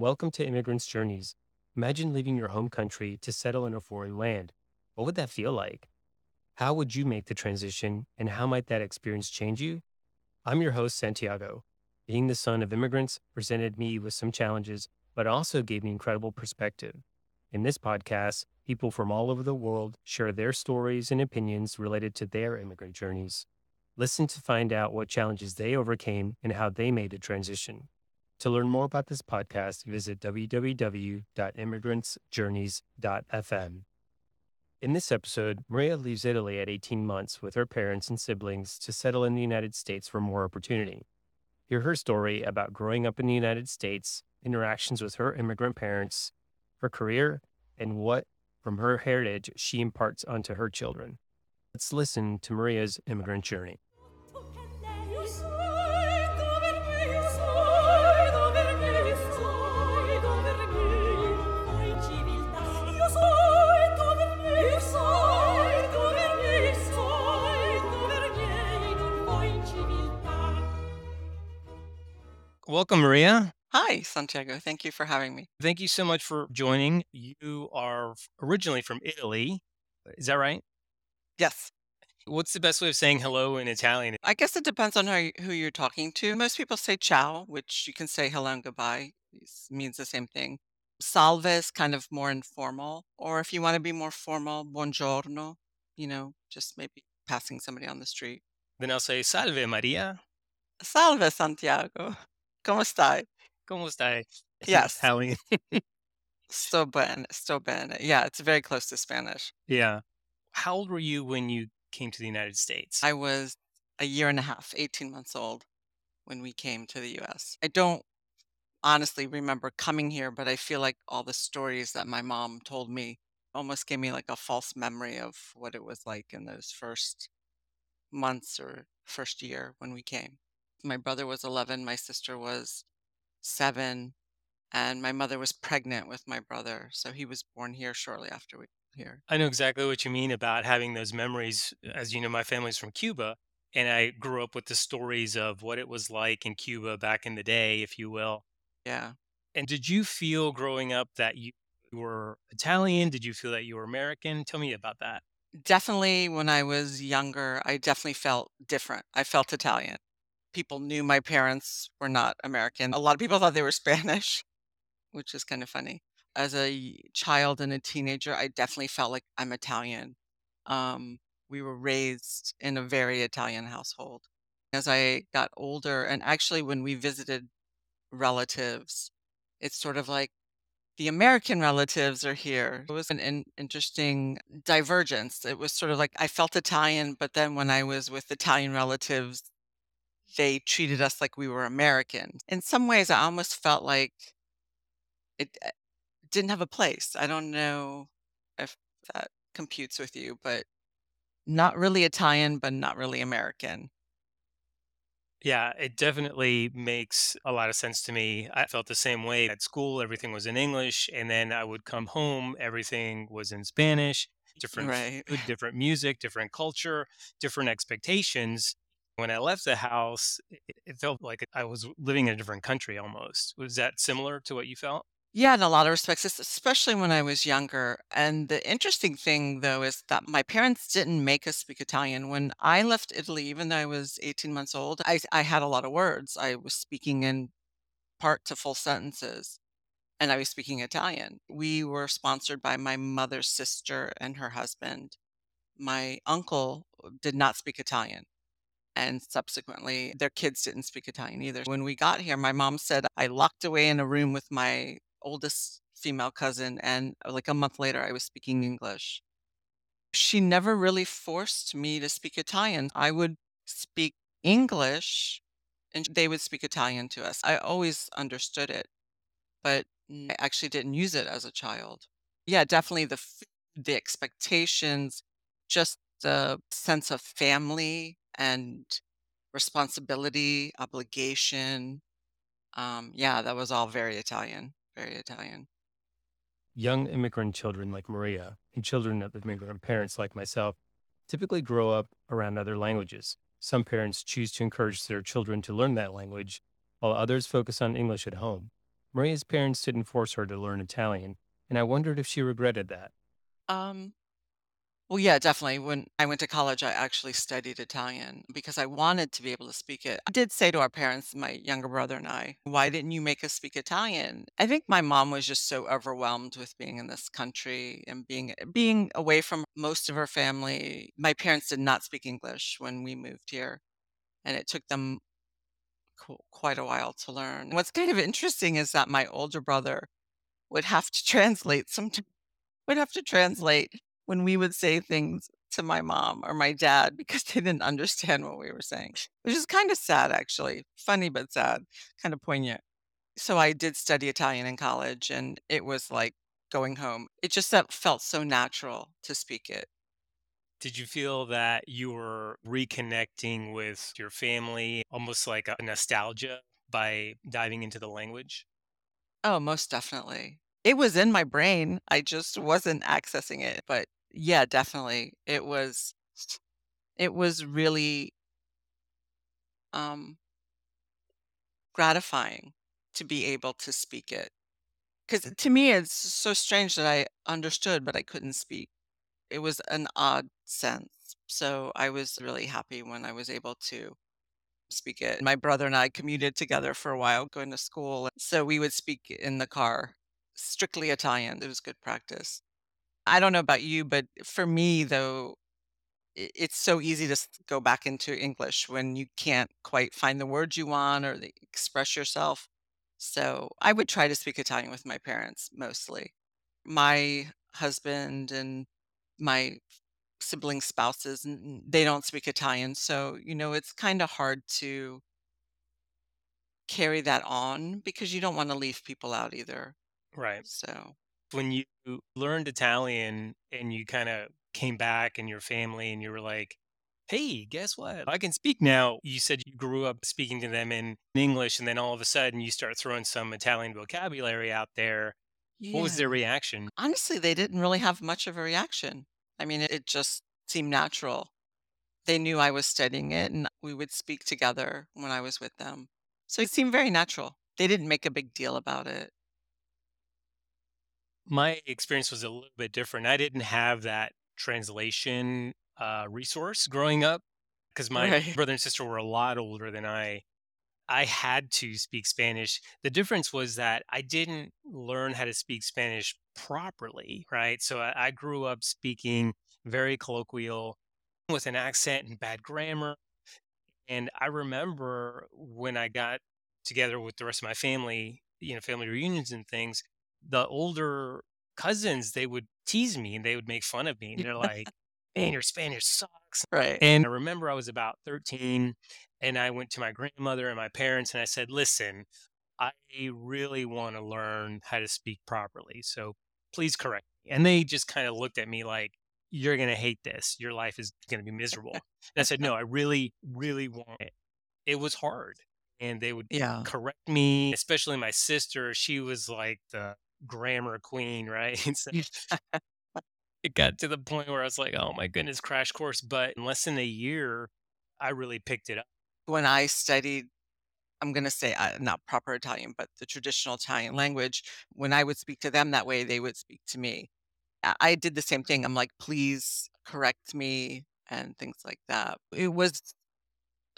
Welcome to Immigrants' Journeys. Imagine leaving your home country to settle in a foreign land. What would that feel like? How would you make the transition, and how might that experience change you? I'm your host, Santiago. Being the son of immigrants presented me with some challenges, but also gave me incredible perspective. In this podcast, people from all over the world share their stories and opinions related to their immigrant journeys. Listen to find out what challenges they overcame and how they made the transition. To learn more about this podcast, visit www.immigrantsjourneys.fm. In this episode, Maria leaves Italy at 18 months with her parents and siblings to settle in the United States for more opportunity. Hear her story about growing up in the United States, interactions with her immigrant parents, her career, and what from her heritage she imparts onto her children. Let's listen to Maria's immigrant journey. Welcome, Maria. Hi, Santiago. Thank you for having me. Thank you so much for joining. You are originally from Italy. Uh, is that right? Yes. What's the best way of saying hello in Italian? I guess it depends on how who you're talking to. Most people say ciao, which you can say hello and goodbye. It means the same thing. Salve is kind of more informal. Or if you want to be more formal, buongiorno, you know, just maybe passing somebody on the street. Then I'll say salve Maria. Salve Santiago. Come stai? ¿Cómo stai? Yes. Italian. Sto bene. Sto bene. Yeah, it's very close to Spanish. yeah. How old were you when you came to the United States? I was a year and a half, 18 months old when we came to the US. I don't honestly remember coming here, but I feel like all the stories that my mom told me almost gave me like a false memory of what it was like in those first months or first year when we came. My brother was 11, my sister was seven, and my mother was pregnant with my brother. So he was born here shortly after we were here. I know exactly what you mean about having those memories. As you know, my family's from Cuba, and I grew up with the stories of what it was like in Cuba back in the day, if you will. Yeah. And did you feel growing up that you were Italian? Did you feel that you were American? Tell me about that. Definitely when I was younger, I definitely felt different. I felt Italian. People knew my parents were not American. A lot of people thought they were Spanish, which is kind of funny. As a child and a teenager, I definitely felt like I'm Italian. Um, we were raised in a very Italian household. As I got older, and actually when we visited relatives, it's sort of like the American relatives are here. It was an in- interesting divergence. It was sort of like I felt Italian, but then when I was with Italian relatives, they treated us like we were American. In some ways, I almost felt like it uh, didn't have a place. I don't know if that computes with you, but not really Italian, but not really American. Yeah, it definitely makes a lot of sense to me. I felt the same way at school, everything was in English, and then I would come home, everything was in Spanish, different Right. food, different music, different culture, different expectations. When I left the house, it, felt like I was living in a different country almost. Was that similar to what you felt? Yeah, in a lot of respects, especially when I was younger. And the interesting thing, though, is that my parents didn't make us speak Italian. When I left Italy, even though I was 18 months old, I, I had a lot of words. I was speaking in part to full sentences, and I was speaking Italian. We were sponsored by my mother's sister and her husband. My uncle uh, did not speak Italian. And subsequently, their kids didn't speak Italian either. When we got here, my mom said I locked away in a room with my oldest female cousin, and uh, like a month later, I was speaking English. She never really forced me to speak Italian. I would speak English and they would speak Italian to us. I always understood it, but I actually didn't use it as a child. Yeah, definitely the the expectations, just the sense of family and responsibility, obligation. Um, yeah, that was all very Italian, very Italian. Young immigrant children like Maria and children of immigrant parents like myself typically grow up around other languages. Some parents choose to encourage their children to learn that language, while others focus on English at home. Maria's parents didn't force her to learn Italian, and I wondered if she regretted that. Um, well, yeah, definitely. When I went to college, I actually studied Italian because I wanted to be able to speak it. I did say to our parents, my younger brother and I, "Why didn't you make us speak Italian?" I think my mom was just so overwhelmed with being in this country and being being away from most of her family. My parents did not speak English when we moved here, and it took them qu quite a while to learn. What's kind of interesting is that my older brother would have to translate somet would have to translate when we would say things to my mom or my dad because they didn't understand what we were saying, which is kinda sad, actually. Funny, but sad, kind of poignant. So I did study Italian in college, and it was like going home. It just felt so natural to speak it. Did you feel that you were reconnecting with your family, almost like a nostalgia by diving into the language? Oh, most definitely. It was in my brain, I just wasn't accessing it, but yeah, definitely. It was it was really um gratifying to be able to speak it. Cuz to me, it's so strange that I understood, but I couldn't speak. It was an odd sense. So I was really happy when I was able to speak it. My brother and I commuted together for a while going to school, so we would speak in the car, strictly Italian. It was good practice. I don't know about you, but for me, though, i it's so easy to s go back into English when you can't quite find the words you want or the express yourself. So I would try to speak Italian with my parents mostly. My husband and my sibling spouses, n n they don't speak Italian, so, you know, it's kinda hard to carry that on because you don't wanna leave people out either. Right. So When you learned Italian and you kinda came back and your family and you were like, "Hey, guess what? I can speak now." You said you grew up speaking to them in English, and then all of a sudden you start throwing some Italian vocabulary out there. What was their reaction? Honestly, they didn't really have much of a reaction. I mean, it just seemed natural. They knew I was studying it, and we would speak together when I was with them. So it seemed very natural. They didn't make a big deal about it. My experience was a little bit different. I didn't have that translation, uh, resource growing up because my Right. brother and sister were a lot older than I. I had to speak Spanish. The difference was that I didn't learn how to speak Spanish properly, right? So I I grew up speaking very colloquial with an accent and bad grammar. And I remember when I got together with the rest of my family, you know, family reunions and things, the older cousins, they would tease me and they would make fun of me, and they're like, "Man, your Spanish sucks." Right. And I remember I was about 13, and I went to my grandmother and my parents, and I said, "Listen, I really wanna learn how to speak properly, so please correct me." And they just kinda looked at me like, "You're gonna hate this. Your life is gonna be miserable." And I said, "No, I really, really want it." It was hard, and they would Yeah. correct me, especially my sister, she was like the grammar queen, right? So it got to the point where I was like, "Oh my goodness, crash course." But in less than a year, I really picked it up. When I studied, I'm gonna say, uh, not proper Italian, but the traditional Italian language, when I would speak to them that way, they would speak to me. I did the same thing. I'm like, "Please correct me," and things like that. It was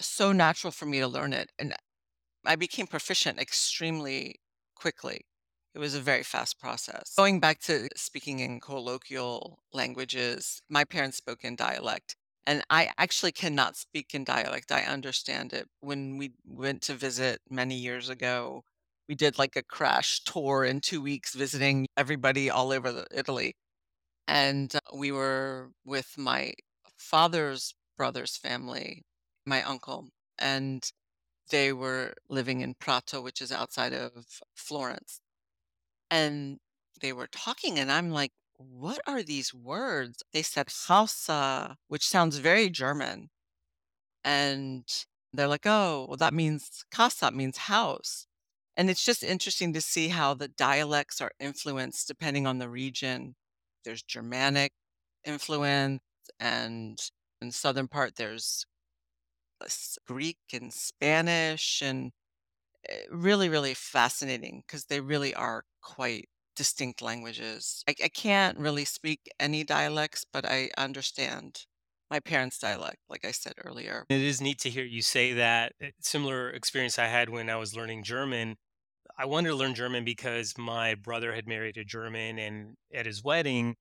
so natural for me to learn it, and I became proficient extremely quickly. It was a very fast process. Going back to speaking in colloquial languages, my parents spoke in dialect, and I actually cannot speak in dialect, I understand it. When we went to visit many years ago, we did, like, a crash tour in 2 weeks visiting everybody all over Italy, and, uh, we were with my father's brother's family, my uncle, and they were living in Prato, which is outside of Florence. And they were talking, and I'm like, "What are these words?" They said "Hausa," which sounds very German. And they're like, "Oh, well, that means casa means house." And it's just interesting to see how the dialects are influenced depending on the region. There's Germanic influence, and in southern part, there's, uh, Greek and Spanish, and really, really fascinating because they really are quite distinct languages. I, I can't really speak any dialects, but I understand my parents' dialect, like I said earlier. It is neat to hear you say that. Eh, Similar experience I had when I was learning German. I wanted to learn German because my brother had married a German, and at his wedding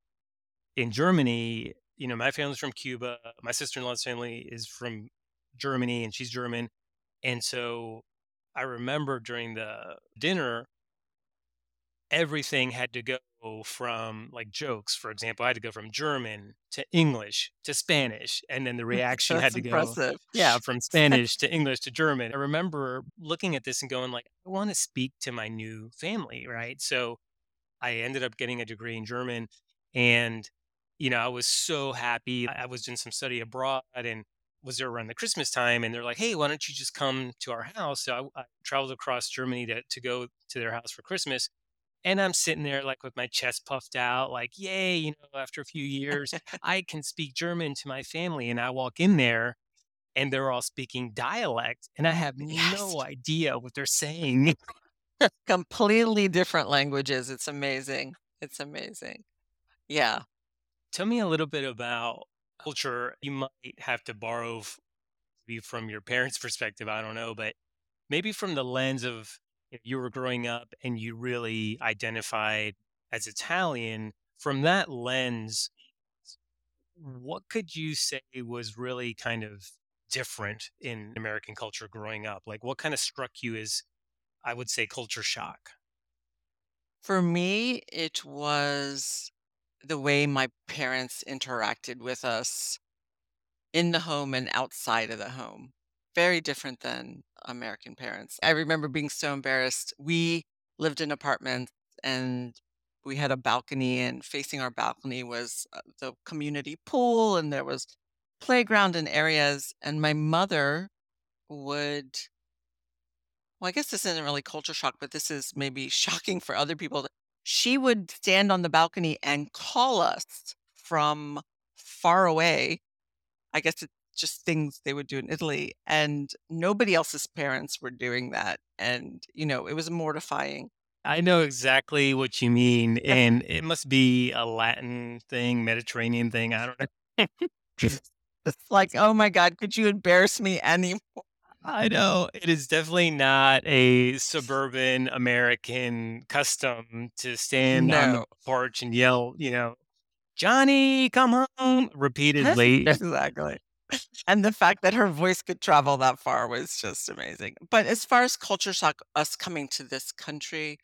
in Germany, you know, my family's from Cuba. My sister in law's family is from Germany, and she's German. And so I remember during the dinner, everything had to go from like jokes, for example, I had to go from German to English to Spanish, and then the reaction had to go, impressive. yeah, from Spanish to English to German. I remember looking at this and going like, I want to speak to my new family, right? So I ended up getting a degree in German and you know, I was so happy. I I was doing some study abroad and was there around the Christmas time and they're like, "Hey, why don't you just come to our house?" So I, I traveled across Germany to to go to their house for Christmas and I'm sitting there like with my chest puffed out, like, yay, you know, after a few years, I can speak German to my family. And I walk in there and they're all speaking dialect and I have Yes. no idea what they're saying. Completely different languages. It's amazing. It's amazing. Yeah. Tell me a little bit about culture. You might have to borrow from your parents' perspective. I don't know, but maybe from the lens of if you were growing up and you really identified as Italian, from that lens, what could you say was really kind of different in American culture growing up? Like what kind of struck you as I would say culture shock? For me, it was the way my parents interacted with us in the home and outside of the home. Very different than American parents. I remember being so embarrassed. We lived in apartments and we had a balcony, and facing our balcony was uh, the community pool, and there was playground and areas. And my mother would well, I guess this isn't really culture shock, but this is maybe shocking for other people. She would stand on the balcony and call us from far away. I guess it's just things they would do in Italy, and nobody else's parents were doing that. And, you know, it was mortifying. I know exactly what you mean. And it must be a Latin thing, Mediterranean thing. I don't know. It's like, oh my God, could you embarrass me any? I know it is definitely not a suburban American custom to stand on the No. porch and yell, you know, Johnny, come home repeatedly. exactly. And the fact that her voice could travel that far was just amazing. But as far as culture shock, us coming to this country,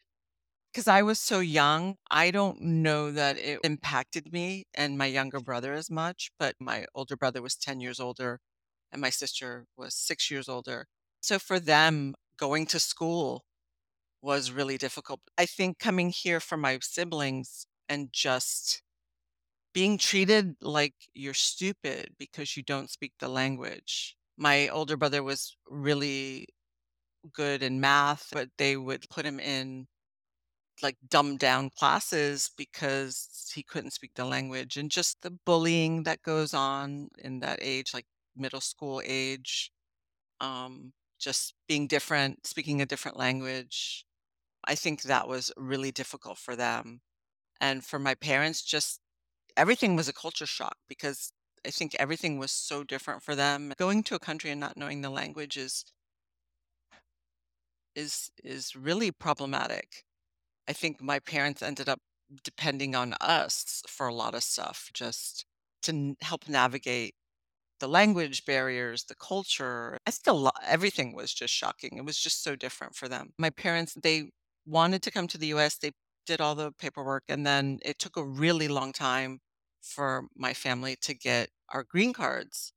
because I was so young, I don't know that it impacted me and my younger brother as much, but my older brother was 10 years older and my sister was six years older. So for them, going to school was really difficult. I think coming here for my siblings and just being treated like you're stupid because you don't speak the language. My older brother was really good in math, but they would put him in like dumbed down classes because he couldn't speak the language and just the bullying that goes on in that age, like middle school age, um, just being different, speaking a different language. I think that was really difficult for them. And for my parents, just everything was a culture shock because I think everything was so different for them. Going to a country and not knowing the language is is is really problematic. I think my parents ended up depending on us for a lot of stuff just to help navigate the language barriers, the culture. I still everything was just shocking. It was just so different for them. My parents, they wanted to come to the US. They did all the paperwork and then it took a really long time for my family to get our green cards.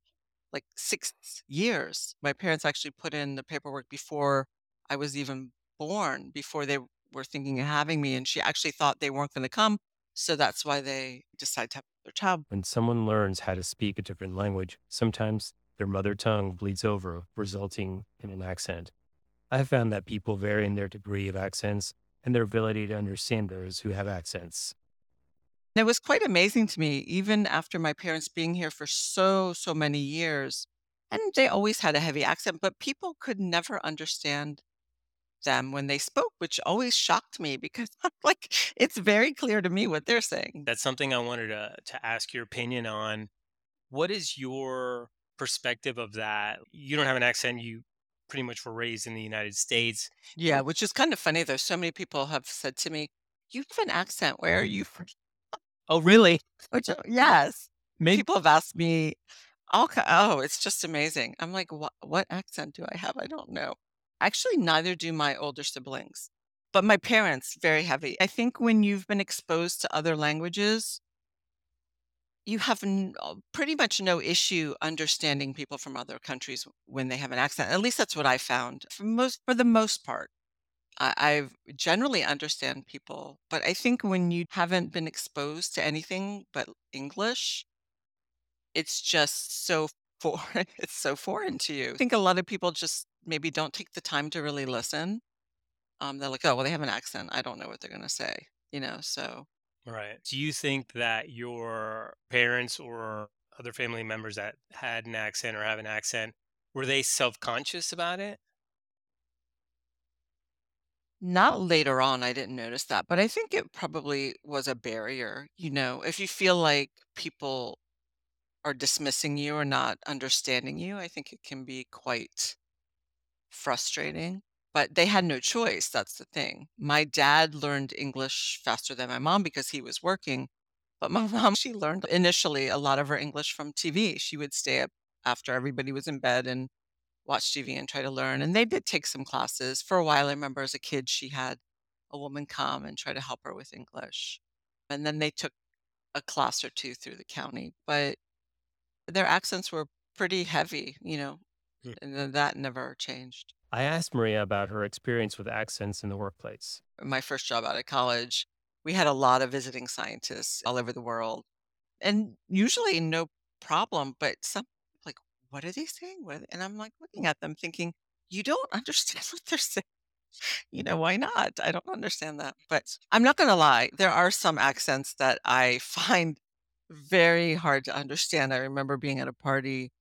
Like 6 years. My parents actually put in the paperwork before I was even born, before they were thinking of having me, and she actually thought they weren't gonna come, so that's why they decide to have their child. When someone learns how to speak a different language, sometimes their mother tongue bleeds over, resulting in an accent. I have found that people vary in their degree of accents and their ability to understand those who have accents. It was quite amazing to me, even after my parents being here for so, so many years, and they always had a heavy accent, but people could never understand them when they spoke, which always shocked me because I'm like, it's very clear to me what they're saying. That's something I wanted to to ask your opinion on. What is your perspective of that? You don't have an accent, you pretty much were raised in the United States. Yeah, which is kind of funny though. So many people have said to me, "You have an accent. Where are you from?" Oh, really? Which, uh, yes, Maybe people have asked me all ki oh, it's just amazing. I'm like, "What what accent do I have? I don't know." Actually, neither do my older siblings, but my parents, very heavy. I think when you've been exposed to other languages you have n uh, pretty much no issue understanding people from other countries when they have an accent. At least that's what I found for most for the most part. I I've generally understand people, but I think when you haven't been exposed to anything but English it's just so foreign it's so foreign to you. I think a lot of people just maybe don't take the time to really listen. Um, they're like, "Oh, well, they have an accent. I don't know what they're gonna say," you know, so Right. Do you think that your parents or other family members that had an accent or have an accent, were they self-conscious about it? Not later on, I didn't notice that, but I think it probably was a barrier, you know, if you feel like people are dismissing you or not understanding you, I think it can be quite frustrating, but they had no choice, that's the thing. My dad learned English faster than my mom because he was working, but my mom, she learned initially a lot of her English from TV. She would stay up after everybody was in bed and watch TV and try to learn, and they did take some classes. For a while, I remember as a kid, she had a woman come and try to help her with English, and then they took a class or 2 through the county, but their accents were pretty heavy, you know. Hmm. and then that never changed. I asked Maria about her experience with accents in the workplace. My first job out of college, we had a lot of visiting scientists all over the world, and usually no problem, but some like, "What are they saying? What" and I'm, like, looking at them thinking, "You don't understand what they're saying." You know, why not? I don't understand that, but I'm not gonna lie, there are some accents that I find very hard to understand. I remember being at a party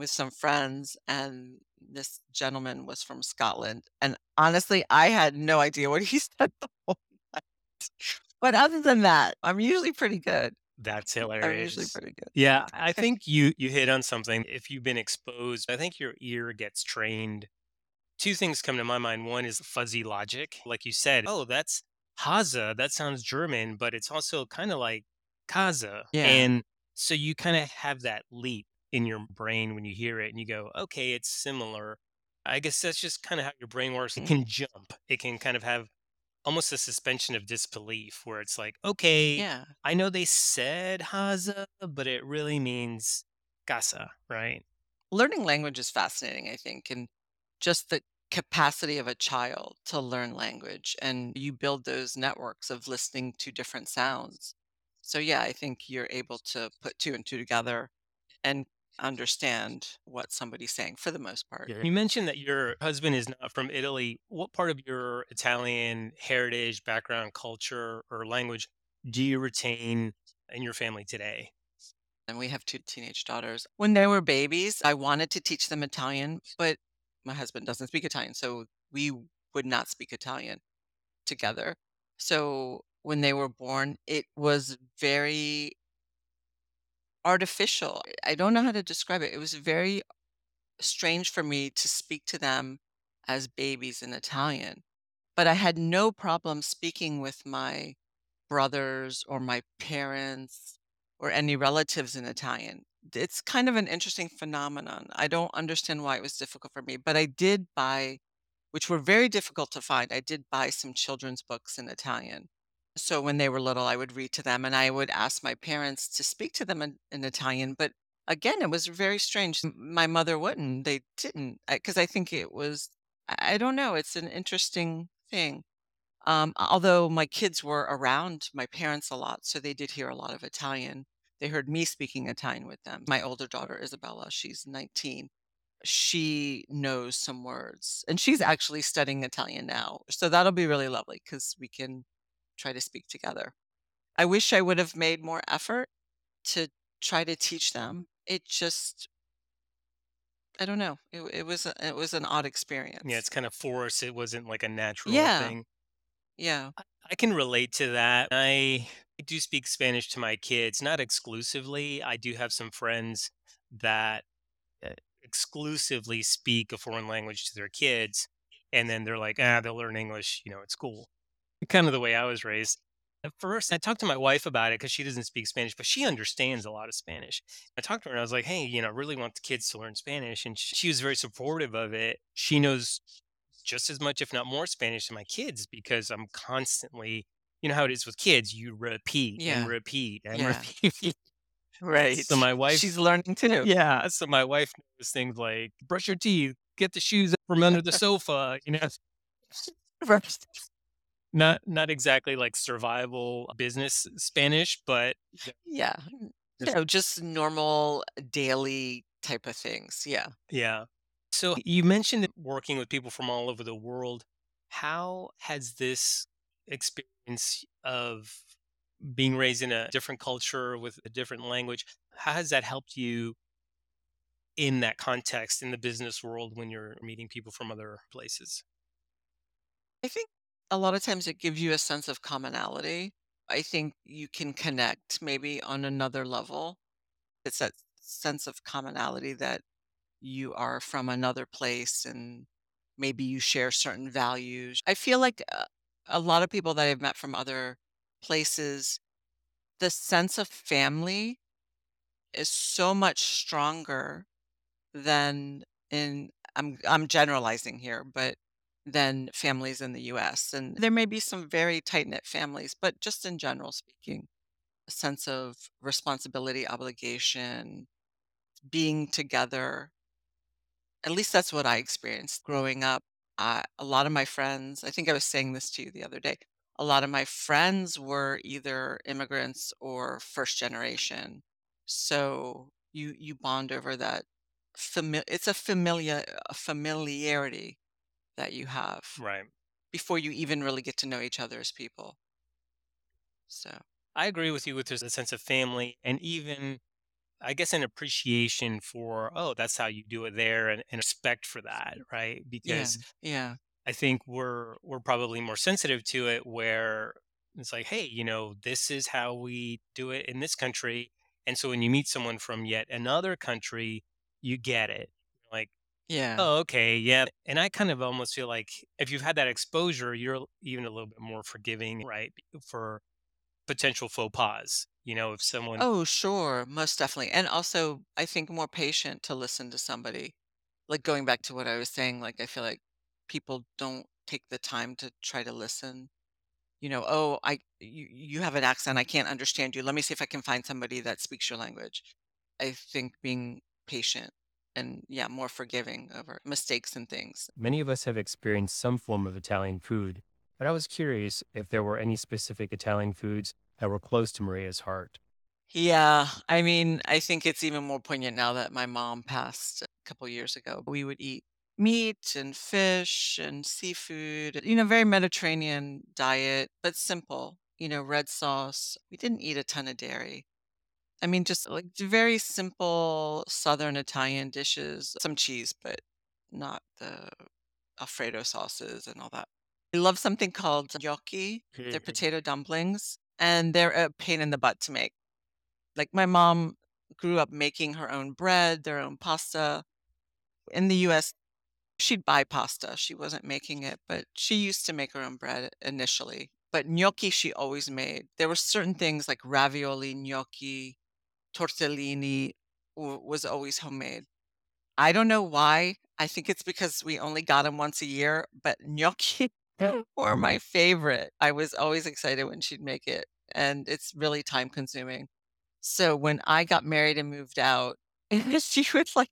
with some friends, and this gentleman was from Scotland, and honestly, I had no idea what he said the whole night. But other than that, I'm usually pretty good. That's I'm usually hilarious. pretty good. Yeah, I think you you hit on something. If you've been exposed, I think your ear gets trained. 2 things come to my mind. One is fuzzy logic. Like you said, "Oh, that's Hase, that sounds German, but it's also kinda like Kase," Yeah. and so you kinda have that leap in your brain when you hear it and you go, "Okay, it's similar." I guess that's just kinda how your brain works. It can jump. It can kind of have almost a suspension of disbelief where it's like, "Okay, Yeah. I know they said Hase, but it really means Kase," right? Learning language is fascinating, I think, and just the capacity of a child to learn language, and you build those networks of listening to different sounds. So, yeah, I think you're able to put 2 and 2 together and understand what somebody's saying for the most part. You mentioned that your husband is not from Italy. What part of your Italian heritage, background, culture, or language do you retain in your family today? And we have 2 teenage daughters. When they were babies, I wanted to teach them Italian, but my husband doesn't speak Italian, so we would not speak Italian together. So, when they were born, it was very artificial. I don't know how to describe it. It was very strange for me to speak to them as babies in Italian, but I had no problem speaking with my brothers or my parents or any relatives in Italian. It's kind of an interesting phenomenon. I don't understand why it was difficult for me, but I did buy which were very difficult to find, I did buy some children's books in Italian. So when they were little, I would read to them, and I would ask my parents to speak to them in in Italian, but again, it was very strange. My mother wouldn't, they didn't, I 'cause I think it was I I don't know, it's an interesting thing. Um, although my kids were around my parents a lot, so they did hear a lot of Italian. They heard me speaking Italian with them. My older daughter, Isabella, she's 19. She knows some words, and she's actually studying Italian now, so that'll be really lovely because we can try to speak together. I wish I would have made more effort to try to teach them. It just I don't know. It it was a it was an odd experience. Yeah, it's kind of forced. It wasn't like a natural Yeah. thing. Yeah. I I can relate to that. I do speak Spanish to my kids, not exclusively. I do have some friends that uh, exclusively speak a foreign language to their kids, and then they're like, "Ah, they'll learn English, you know, at school." Kind of the way I was raised. At first, I talked to my wife about it because she doesn't speak Spanish, but she understands a lot of Spanish. I talked to her and I was like, "Hey, you know, I really want the kids to learn Spanish," and she was very supportive of it. She knows just as much, if not more, Spanish than my kids because I'm constantly, you know how it is with kids, you repeat and repeat and Yeah. repeat. Right. So my wife, She's learning too. yeah, so my wife knows things like brush your teeth, get the shoes from under the sofa, you know, Right. Not not exactly like survival business Spanish, but Yeah. You just know, just normal daily type of things. Yeah. yeah. So you mentioned working with people from all over the world. How has this experience of being raised in a different culture with a different language, how has that helped you in that context in the business world when you're meeting people from other places? I think a lot of times it gives you a sense of commonality. I think you can connect maybe on another level. It's that sense of commonality that you are from another place and maybe you share certain values. I feel like uh, a lot of people that I've met from other places, the sense of family is so much stronger than in I'm I'm generalizing here, but than families in the US. And there may be some very tight-knit families, but just in general speaking, a sense of responsibility, obligation, being together. At least that's what I experienced growing up. A lot of my friends, I think I was saying this to you the other day, a lot of my friends were either immigrants or first generation. So you you bond over that fami- it's a familiar a familiarity that you have Right. before you even really get to know each other as people. So, I agree with you with there's a sense of family and even I guess an appreciation for, oh, that's how you do it there and, and respect for that, right? yeah, Because yeah, I think we're we're probably more sensitive to it where it's like, hey, you know, this is how we do it in this country. And so when you meet someone from yet another country, you get it. Like, yeah. oh, okay, yeah. And I kind of almost feel like if you've had that exposure, you're even a little bit more forgiving, right? For potential faux pas. You know, if someone Oh, sure, most definitely. And also, I think more patient to listen to somebody. Like going back to what I was saying, like I feel like people don't take the time to try to listen. You know, oh, I you, you have an accent, I can't understand you. Let me see if I can find somebody that speaks your language. I think being patient and yeah, more forgiving over mistakes and things. Many of us have experienced some form of Italian food, but I was curious if there were any specific Italian foods that were close to Maria's heart. Yeah, I mean, I think it's even more poignant now that my mom passed a couple years ago. We would eat meat and fish and seafood, you know, very Mediterranean diet, but simple, you know, red sauce. We didn't eat a ton of dairy. I mean, just like very simple Southern Italian dishes, some cheese, but not the Alfredo sauces and all that. I love something called gnocchi. They're Mhm. potato dumplings, and they're a pain in the butt to make. Like, my mom grew up making her own bread, their own pasta. In the US, she'd buy pasta, she wasn't making it, but she used to make her own bread initially. But gnocchi, she always made. There were certain things like ravioli, gnocchi, tortellini w was always homemade. I don't know why, I think it's because we only got them once a year, but gnocchi were my favorite. I was always excited when she'd make it, and it's really time consuming. So when I got married and moved out, she would like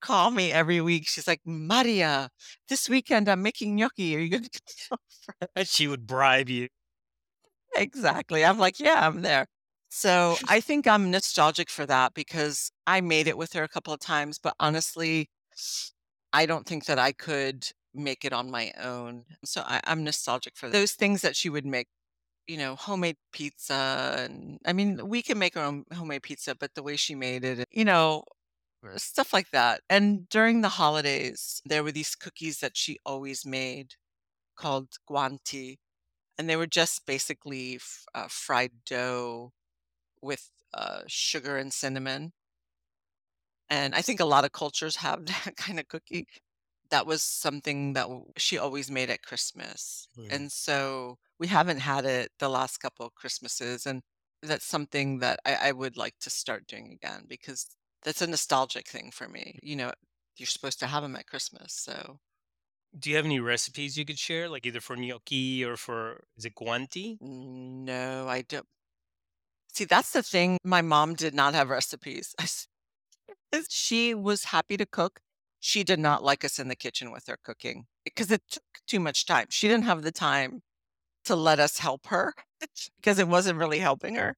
call me every week. She's like, Maria, this weekend I'm making gnocchi. Are you going to come over? And she would bribe you. Exactly. I'm like, yeah, I'm there. So I think I'm nostalgic for that because I made it with her a couple of times, but honestly, I don't think that I could make it on my own. So I, I'm nostalgic for those things that she would make you know, homemade pizza and I mean, we can make our own homemade pizza, but the way she made it, you know, stuff like that. And during the holidays, there were these cookies that she always made called guanti, and they were just basically f uh, fried dough with, uh, sugar and cinnamon. And I think a lot of cultures have that kinda cookie. That was something that she always made at Christmas, Mm. and so we haven't had it the last couple of Christmases, and that's something that I I would like to start doing again because that's a nostalgic thing for me, you know, you're supposed to have them at Christmas, so Do you have any recipes you could share, like either for gnocchi or for is it guanti? no, I don't see, that's the thing, my mom did not have recipes. She was happy to cook. She did not like us in the kitchen with her cooking because it took too much time. She didn't have the time to let us help her because it wasn't really helping her.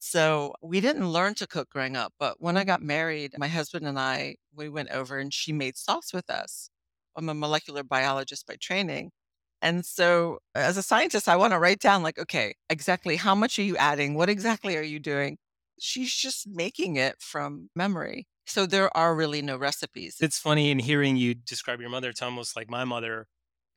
So we didn't learn to cook growing up. But when I got married, my husband and I, we went over and she made sauce with us. I'm a molecular biologist by training. And so as a scientist, I want to write down, like, okay, exactly how much are you adding? What exactly are you doing? She's just making it from memory. So there are really no recipes. It's funny in hearing you describe your mother, it's almost like my mother.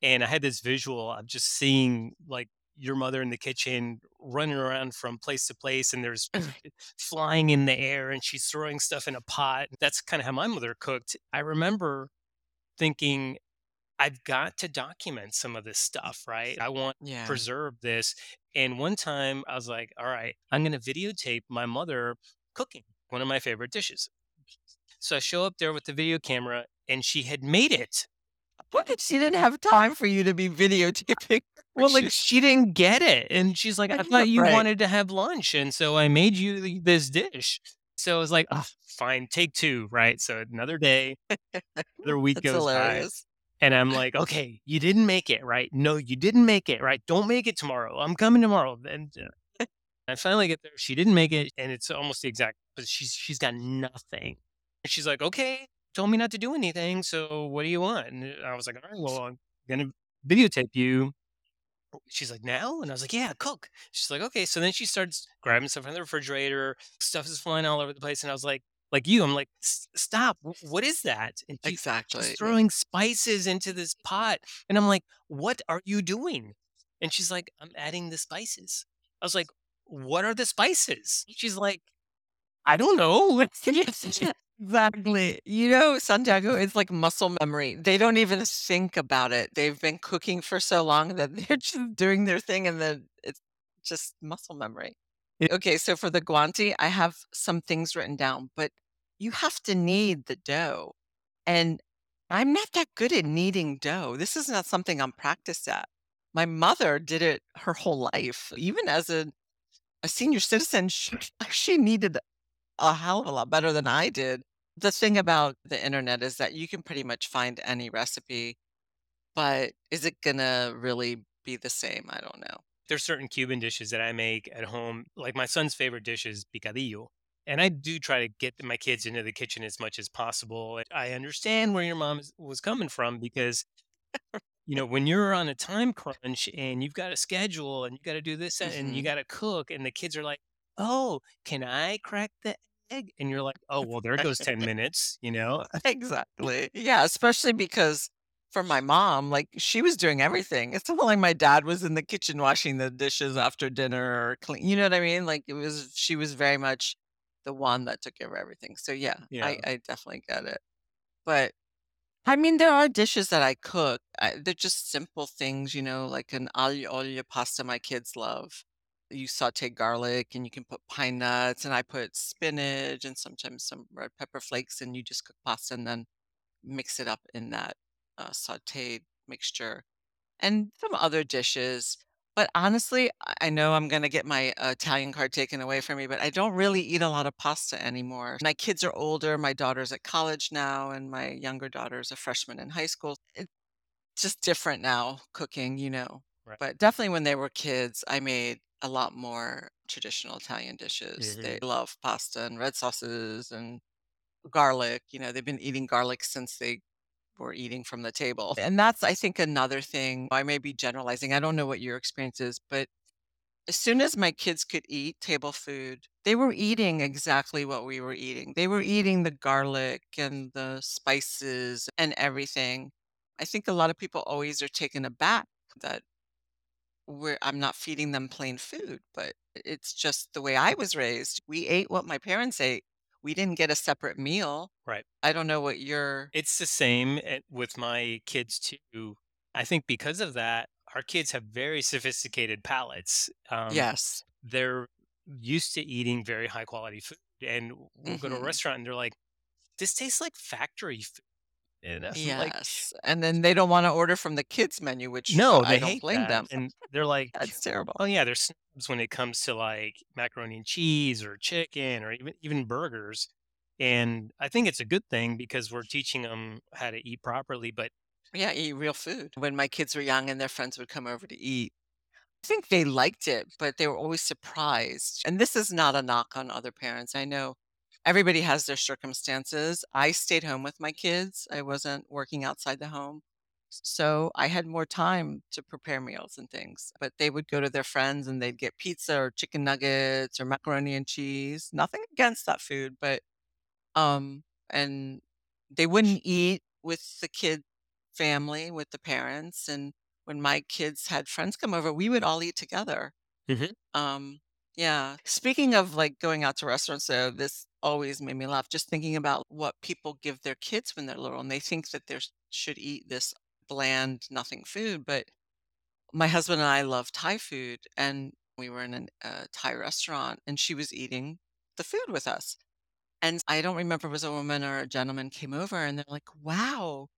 And I had this visual of just seeing like your mother in the kitchen running around from place to place and there's flying in the air and she's throwing stuff in a pot. That's kind of how my mother cooked. I remember thinking, I've got to document some of this stuff, right? I want to Yeah. preserve this. And one time I was like, all right, I'm going to videotape my mother cooking one of my favorite dishes. So I show up there with the video camera and she had made it. What? She didn't have time for you to be videotaping. Well, like she didn't get it. And she's like, I thought you Right. wanted to have lunch. And so I made you this dish. So I was like, oh, fine, take two, right? So another day, another week goes by. hilarious. And I'm like, okay, you didn't make it, right? No, you didn't make it, right? Don't make it tomorrow. I'm coming tomorrow. And uh, I finally get there. She didn't make it, and it's almost the exact. But she's she's got nothing. And she's like, okay, told me not to do anything. So what do you want? And I was like, all right, well, I'm gonna videotape you. She's like, now? And I was like, yeah, cook. She's like, okay. So then she starts grabbing stuff from the refrigerator. Stuff is flying all over the place. And I was like, like you, I'm like, stop. What is that? And she, Exactly. She's throwing spices into this pot. And I'm like, what are you doing? And she's like, I'm adding the spices. I was like, what are the spices? She's like, I don't know. Exactly. You know, Santiago is like muscle memory. They don't even think about it. They've been cooking for so long that they're just doing their thing and then it's just muscle memory. Okay, so for the guanti, I have some things written down, but you have to knead the dough. And I'm not that good at kneading dough. This is not something I'm practiced at. My mother did it her whole life. Even as a, a senior citizen, she, she kneaded a hell of a lot better than I did. The thing about the internet is that you can pretty much find any recipe, but is it gonna really be the same? I don't know. There's certain Cuban dishes that I make at home. Like my son's favorite dish is picadillo. And I do try to get my kids into the kitchen as much as possible. I understand where your mom was coming from because, you know, when you're on a time crunch and you've got a schedule and you got to do this that, and you Mhm. got to cook, and the kids are like, oh, can I crack the egg? And you're like, oh, well, there goes 10 minutes, you know? Exactly. Yeah, especially because for my mom, like she was doing everything. It's not like my dad was in the kitchen washing the dishes after dinner or clean. You know what I mean? Like it was, she was very much the one that took care of everything. So yeah, Yeah. I, I definitely get it. But I mean, there are dishes that I cook. I, they're just simple things, you know, like an aglio olio pasta my kids love. You saute garlic and you can put pine nuts, and I put spinach and sometimes some red pepper flakes, and you just cook pasta and then mix it up in that uh, sauteed mixture and some other dishes. But honestly, I I know I'm gonna get my uh, Italian card taken away from me, but I don't really eat a lot of pasta anymore. My kids are older. My daughter's at college now, and my younger daughter's a freshman in high school. It's just different now, cooking, you know. Right. But definitely when they were kids, I made a lot more traditional Italian dishes. They Mhm. love pasta and red sauces and garlic. You know, they've been eating garlic since they were eating from the table. And that's, I think, another thing. I may be generalizing. I don't know what your experience is, but As soon as my kids could eat table food, they were eating exactly what we were eating. They were eating the garlic and the spices and everything. I think a lot of people always are taken aback that we're I'm not feeding them plain food, but it's just the way I was raised. We ate what my parents ate. We didn't get a separate meal. Right. I don't know what your It's the same eh, with my kids too. I think because of that, our kids have very sophisticated palates. Um, Yes. they're used to eating very high quality food, and we'll go to a Mhm. restaurant and they're like, "This tastes like factory food," and I'm like, Yes, and then they don't wanna order from the kids menu, which "No," I they don't hate blame that, them. and they're like, That's terrible. "Oh yeah, there's snobs when it comes to like macaroni and cheese or chicken or even even burgers." And I think it's a good thing because we're teaching them how to eat properly, but Yeah, eat real food. When my kids were young and their friends would come over to eat, I think they liked it, but they were always surprised. And this is not a knock on other parents. I know everybody has their circumstances. I stayed home with my kids. I wasn't working outside the home. So I had more time to prepare meals and things. But they would go to their friends and they'd get pizza or chicken nuggets or macaroni and cheese. Nothing against that food, but um and they wouldn't eat with the kid family, with the parents. And when my kids had friends come over, we would all eat together. Mhm. Um, yeah. Speaking of like going out to restaurants, though, this always made me laugh just thinking about what people give their kids when they're little and they think that they should eat this bland, nothing food. But my husband and I love Thai food, and we were in a uh, Thai restaurant and she was eating the food with us. And I don't remember was a woman or a gentleman came over and they're like, wow,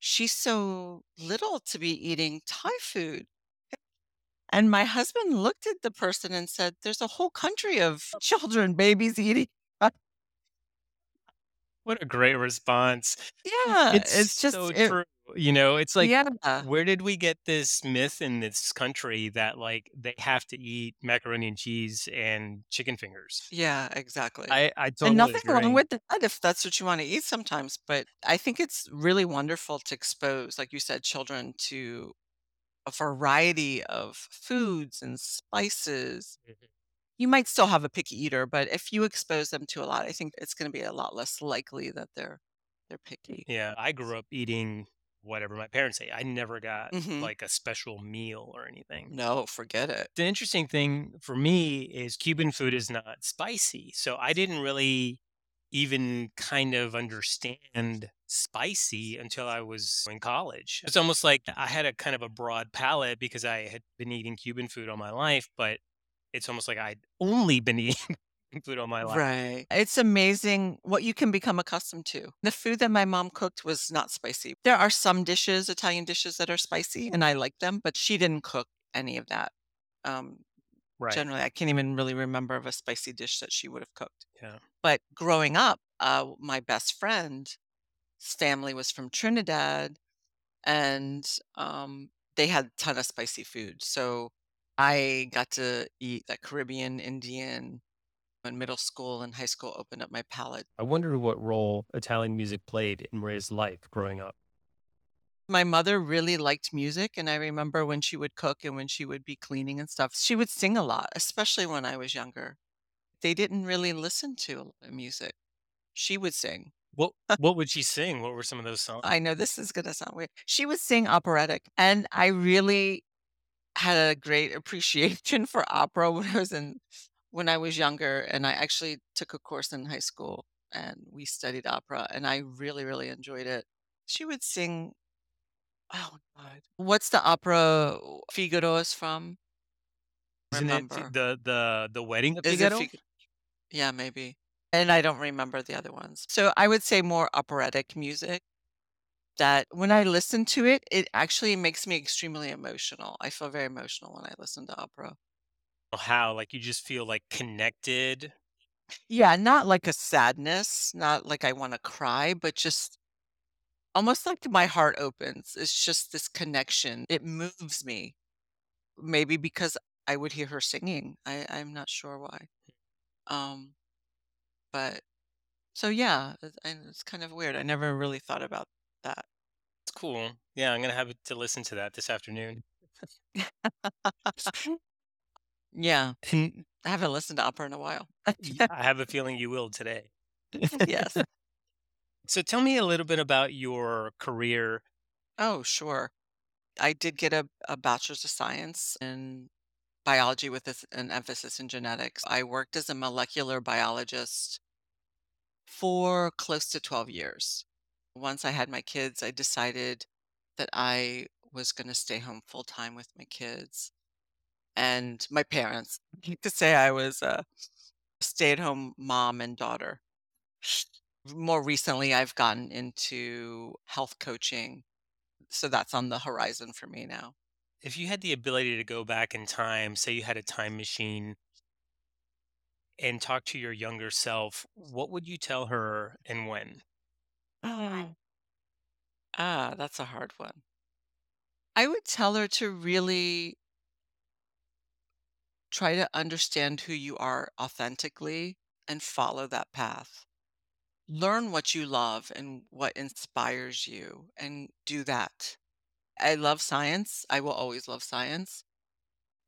she's so little to be eating Thai food. And my husband looked at the person and said, "There's a whole country of children, babies eating" What a great response. Yeah, it's It's just so it true, you know, it's like, Yeah. where did we get this myth in this country that, like, they have to eat macaroni and cheese and chicken fingers? Yeah, exactly. I I And totally nothing wrong agree. with that if that's what you wanna eat sometimes, but I think it's really wonderful to expose, like you said, children to a variety of foods and spices. Mm-hmm. You might still have a picky eater, but if you expose them to a lot, I think it's gonna be a lot less likely that they're they're picky. Yeah, I grew up eating whatever my parents ate. I never got, Mhm. like, a special meal or anything. No, forget it. The interesting thing for me is Cuban food is not spicy, so I didn't really even kind of understand spicy until I was in college. It's almost like I had a kind of a broad palate because I had been eating Cuban food all my life, but it's almost like I'd only been eating food all my life. Right. It's amazing what you can become accustomed to. The food that my mom cooked was not spicy. There are some dishes, Italian dishes that are spicy, and I like them, but she didn't cook any of that. Um, Right. generally, I can't even really remember of a spicy dish that she would have cooked. Yeah. But growing up, uh, my best friend's family was from Trinidad, and, um, they had a ton of spicy food. So I got to eat that Caribbean, Indian when middle school and high school opened up my palate. I wonder what role Italian music played in Ray's life growing up. My mother really liked music, and I remember when she would cook and when she would be cleaning and stuff, she would sing a lot, especially when I was younger. They didn't really listen to a lot of music. She would sing. What what would she sing? What were some of those songs? I know this is gonna sound weird. She would sing operatic, and I really had a great appreciation for opera when I was in when I was younger, and I actually took a course in high school, and we studied opera, and I really, really enjoyed it. She would sing oh god. What's the opera Figaro is from? Isn't it Remember. the the the Wedding of Is it Figaro? Fig Yeah, maybe. And I don't remember the other ones. So I would say more operatic music that when I listen to it, it actually makes me extremely emotional. I feel very emotional when I listen to opera. How? Like, you just feel, like, connected? Yeah, not like a sadness, not like I wanna cry, but just almost like my heart opens. It's just this connection. It moves me. Maybe because I would hear her singing. I I'm not sure why. Um, but so, yeah, it's and it's kind of weird. I never really thought about that. It's cool. Yeah, I'm gonna have to listen to that this afternoon. Yeah. And I haven't listened to opera in a while. I have a feeling you will today. Yes. So tell me a little bit about your career. Oh, sure. I did get a a bachelor's of science in biology with this an emphasis in genetics. I worked as a molecular biologist for close to 12 years. Once I had my kids, I decided that I was gonna stay home full time with my kids and my parents. You could say I was a stay-at-home mom and daughter. More recently, I've gotten into health coaching, so that's on the horizon for me now. If you had the ability to go back in time, say you had a time machine and talk to your younger self, what would you tell her and when? Ah, ah, that's a hard one. I would tell her to really try to understand who you are authentically and follow that path. Learn what you love and what inspires you and do that. I love science. I will always love science.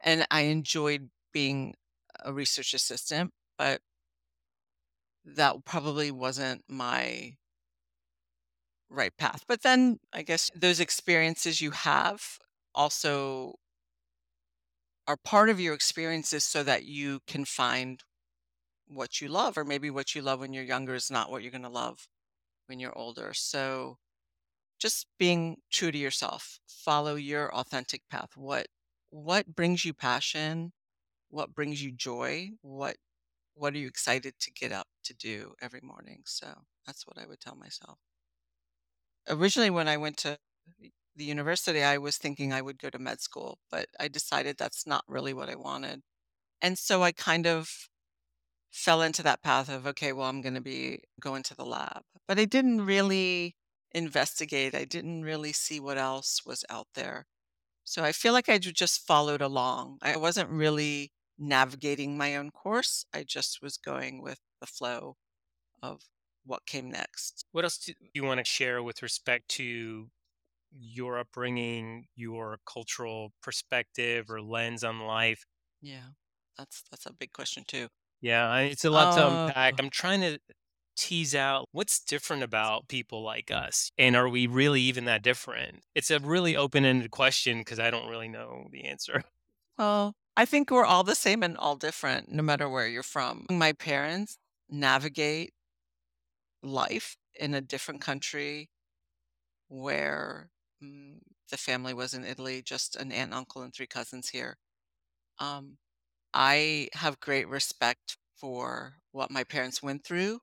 And I enjoyed being a research assistant, but that probably wasn't my right path. But then I guess those experiences you have also are part of your experiences so that you can find what you love, or maybe what you love when you're younger is not what you're going to love when you're older. So just being true to yourself, follow your authentic path. What what brings you passion? What brings you joy? What what are you excited to get up to do every morning? So that's what I would tell myself. Originally, when I went to the university, I was thinking I would go to med school, but I decided that's not really what I wanted. And so I kind of fell into that path of, okay, well, I'm going to be going to the lab. But I didn't really investigate. I didn't really see what else was out there. So I feel like I ju- just followed along. I wasn't really navigating my own course. I just was going with the flow of what came next. What else do you want to share with respect to your upbringing, your cultural perspective or lens on life? Yeah. That's that's a big question too. Yeah, it's a lot to Uh unpack. I'm trying to tease out what's different about people like us, and are we really even that different? It's a really open-ended question because I don't really know the answer. well, I think we're all the same and all different no matter where you're from. My parents navigate life in a different country where mm, the family was in Italy, just an aunt, uncle, and three cousins here. Um, I have great respect for what my parents went through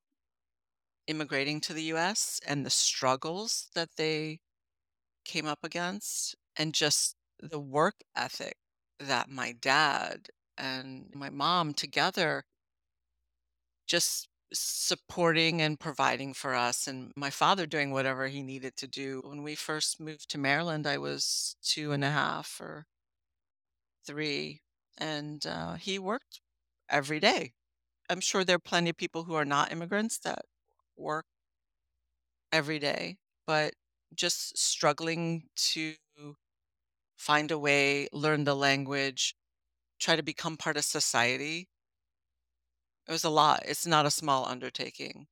immigrating to the US and the struggles that they came up against, and just the work ethic that my dad and my mom together just supporting and providing for us, and my father doing whatever he needed to do. When we first moved to Maryland, I was 2 and a half or 3, and, uh, he worked every day. I'm sure there are plenty of people who are not immigrants that work every day, but just struggling to find a way, learn the language, try to become part of society. It was a lot. It's not a small undertaking.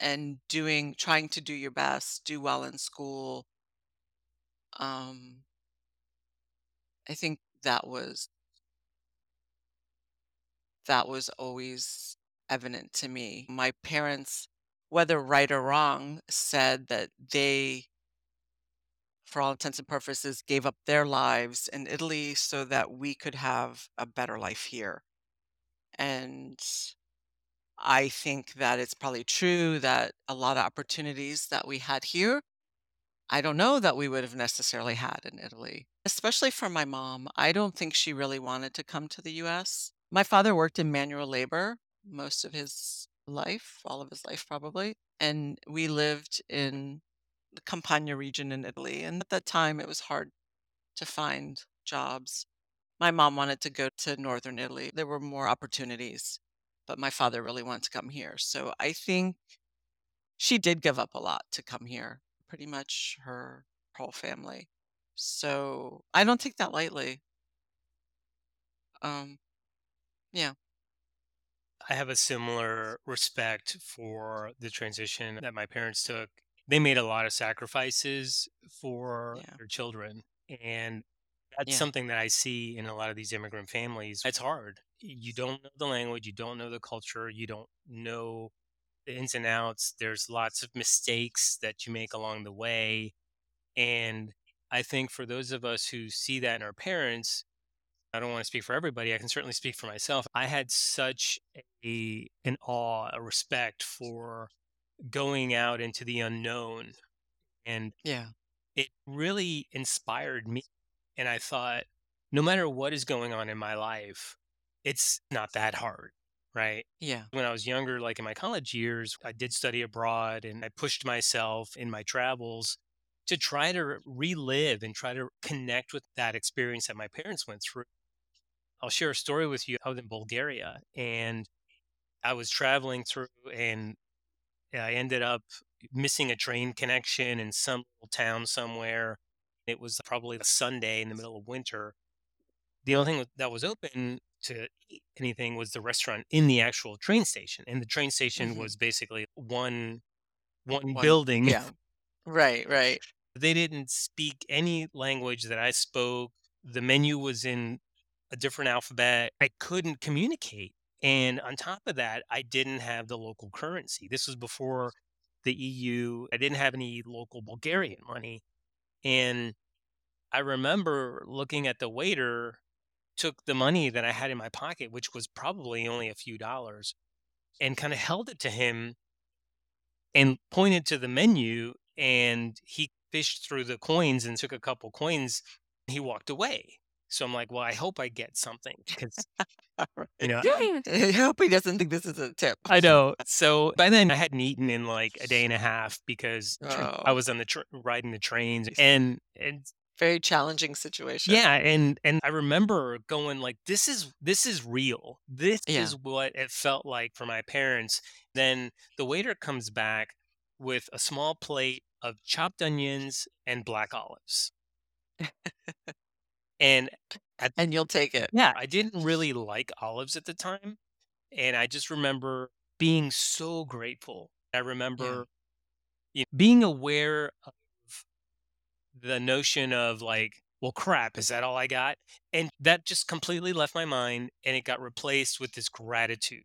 and doing trying to do your best, do well in school. Um, I think that was that was always evident to me. My parents, whether right or wrong, said that they, for all intents and purposes, gave up their lives in Italy so that we could have a better life here. And I think that it's probably true that a lot of opportunities that we had here I don't know that we would have necessarily had in Italy, especially for my mom. I don't think she really wanted to come to the US. My father worked in manual labor most of his life, all of his life probably, and we lived in the Campania region in Italy. And at that time, it was hard to find jobs. My mom wanted to go to northern Italy. There were more opportunities, but my father really wanted to come here. So I think she did give up a lot to come here, pretty much her whole family. So, I don't take that lightly. Um, Yeah. I have a similar respect for the transition that my parents took. They made a lot of sacrifices for Yeah. their children. And that's Yeah. something that I see in a lot of these immigrant families. It's hard. You don't know the language, you don't know the culture, you don't know the ins and outs. There's lots of mistakes that you make along the way. And I think for those of us who see that in our parents, I don't want to speak for everybody. I can certainly speak for myself. I had such a an awe, a respect for going out into the unknown, and Yeah. it really inspired me. And I thought, no matter what is going on in my life, it's not that hard, right? Yeah. When I was younger, like in my college years, I did study abroad and I pushed myself in my travels to try to relive and try to connect with that experience that my parents went through I'll share a story with you. I was in Bulgaria and I was traveling through and I ended up missing a train connection in some little town somewhere. It was probably a Sunday in the middle of winter. The only thing that was open to eat anything was the restaurant in the actual train station. And the train station hmm was basically one one One. building. Yeah. Right. Right. They didn't speak any language that I spoke. The menu was in a different alphabet. I couldn't communicate. And on top of that, I didn't have the local currency. This was before the EU. I didn't have any local Bulgarian money. And I remember looking at the waiter, took the money that I had in my pocket, which was probably only a few dollars, and kind of held it to him and pointed to the menu. And he fished through the coins and took a couple coins. He walked away. So I'm like, well, I hope I get something because you know Right. I hope he doesn't think this is a tip. I know. So by then I hadn't eaten in like a day and a half because I Oh, was on the tr- riding the trains and and very challenging situation. yeah and and I remember going like this is this is real. This Yeah. is what it felt like for my parents. Then the waiter comes back with a small plate of chopped onions and black olives. And at And you'll take it. yeah, I didn't really like olives at the time and I just remember being so grateful. I Yeah. remember you know, being aware of the notion of like, well, crap, is that all I got? And that just completely left my mind and it got replaced with this gratitude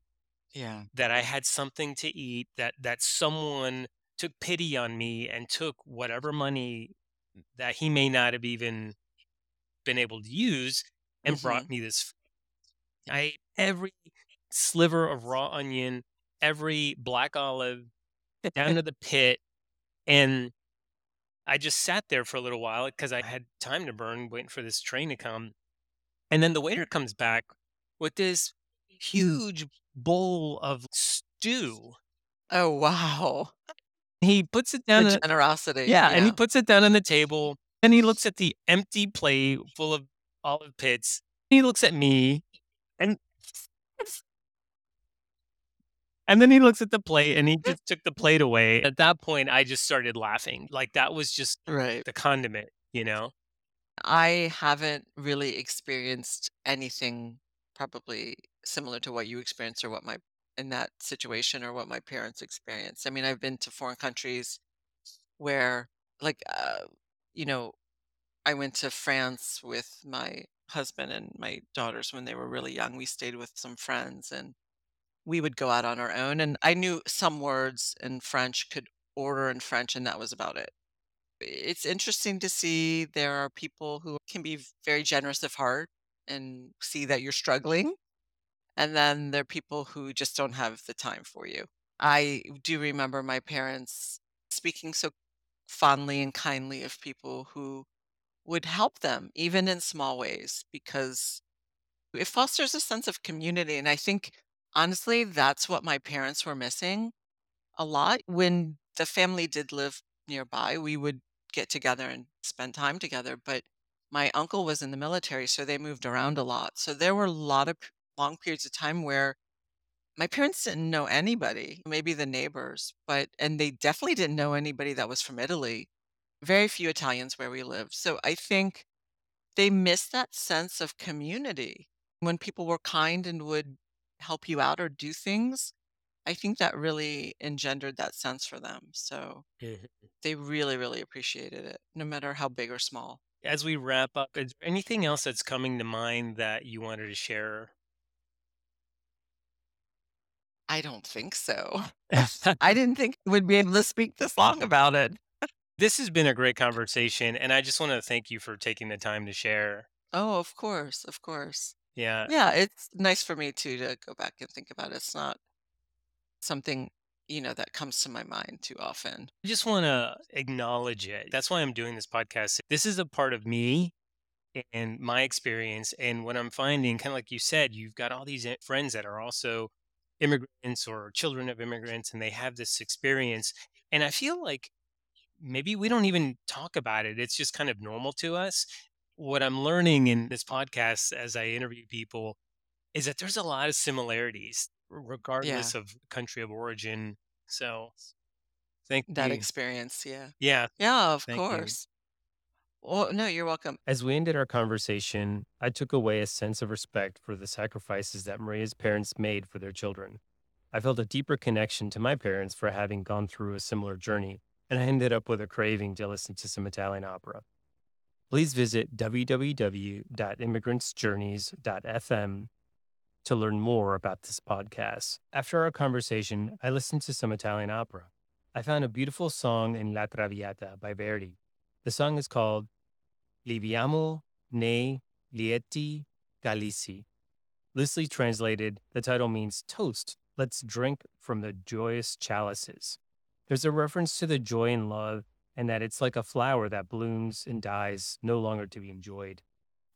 Yeah. that I had something to eat, that that someone took pity on me and took whatever money that he may not have even been able to use and hmm brought me this. I ate every sliver of raw onion, every black olive down to the pit and I just sat there for a little while because I had time to burn waiting for this train to come. And then the waiter comes back with this huge bowl of stew. Oh, wow. He puts it The down. on- generosity. yeah, and he puts it down on the table. Then he looks at the empty plate full of olive pits. He looks at me and and then he looks at the plate and he just took the plate away. At that point, I just started laughing. Like that was just Right. the condiment, you know? I haven't really experienced anything probably similar to what you experienced or what my in that situation or what my parents experienced. I mean, I've been to foreign countries where like uh, you know, I went to France with my husband and my daughters when they were really young. We stayed with some friends and we would go out on our own and I knew some words in French, could order in French and that was about it. It's interesting to see there are people who can be very generous of heart and see that you're struggling, and then there are people who just don't have the time for you. I do remember my parents speaking so fondly and kindly of people who would help them, even in small ways, because it fosters a sense of community. And I think, honestly, that's what my parents were missing a lot. When the family did live nearby, we would get together and spend time together, but my uncle was in the military, so they moved around a lot. So there were a lot of long periods of time where my parents didn't know anybody, maybe the neighbors, but and they definitely didn't know anybody that was from Italy. Very few Italians where we lived. So I think they missed that sense of community. when people were kind and would help you out or do things, I think that really engendered that sense for them. So Mhm. they really, really appreciated it, no matter how big or small. As we wrap up, is there anything else that's coming to mind that you wanted to share? I don't think so. I didn't think we'd be able to speak this long about it. This has been a great conversation, and I just want to thank you for taking the time to share. Oh, of course, of course. Yeah, Yeah, it's nice for me too to go back and think about it. It's not something, you know, that comes to my mind too often. I just want to acknowledge it. That's why I'm doing this podcast. This is a part of me and my experience. And what I'm finding, kind of like you said, you've got all these friends that are also immigrants or children of immigrants, and they have this experience. And I feel like maybe we don't even talk about it. It's just kind of normal to us. What I'm learning in this podcast as I interview people is that there's a lot of similarities, r- Yeah, regardless of country of origin. So thank that you. experience. Yeah. Yeah, Yeah, of thank course. Well, no, you're welcome. As we ended our conversation, I took away a sense of respect for the sacrifices that Maria's parents made for their children. I felt a deeper connection to my parents for having gone through a similar journey, and I ended up with a craving to listen to some Italian opera. Please visit www.immigrantsjourneys.fm to learn more about this podcast. After our conversation, I listened to some Italian opera. I found a beautiful song in La Traviata by Verdi. The song is called Libiamo ne lieti calici. Loosely translated, the title means toast, let's drink from the joyous chalices. There's a reference to the joy and love, and that it's like a flower that blooms and dies, no longer to be enjoyed.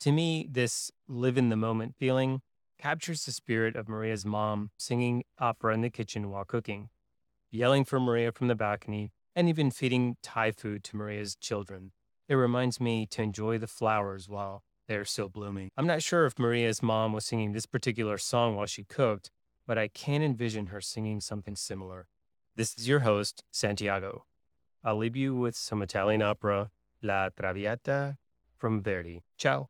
To me, this live in the moment feeling captures the spirit of Maria's mom singing opera in the kitchen while cooking, yelling for Maria from the balcony, and even feeding Thai food to Maria's children. It reminds me to enjoy the flowers while they're still blooming. I'm not sure if Maria's mom was singing this particular song while she cooked, but I can envision her singing something similar. This is your host, Santiago. I'll leave you with some Italian opera, La Traviata from Verdi. Ciao.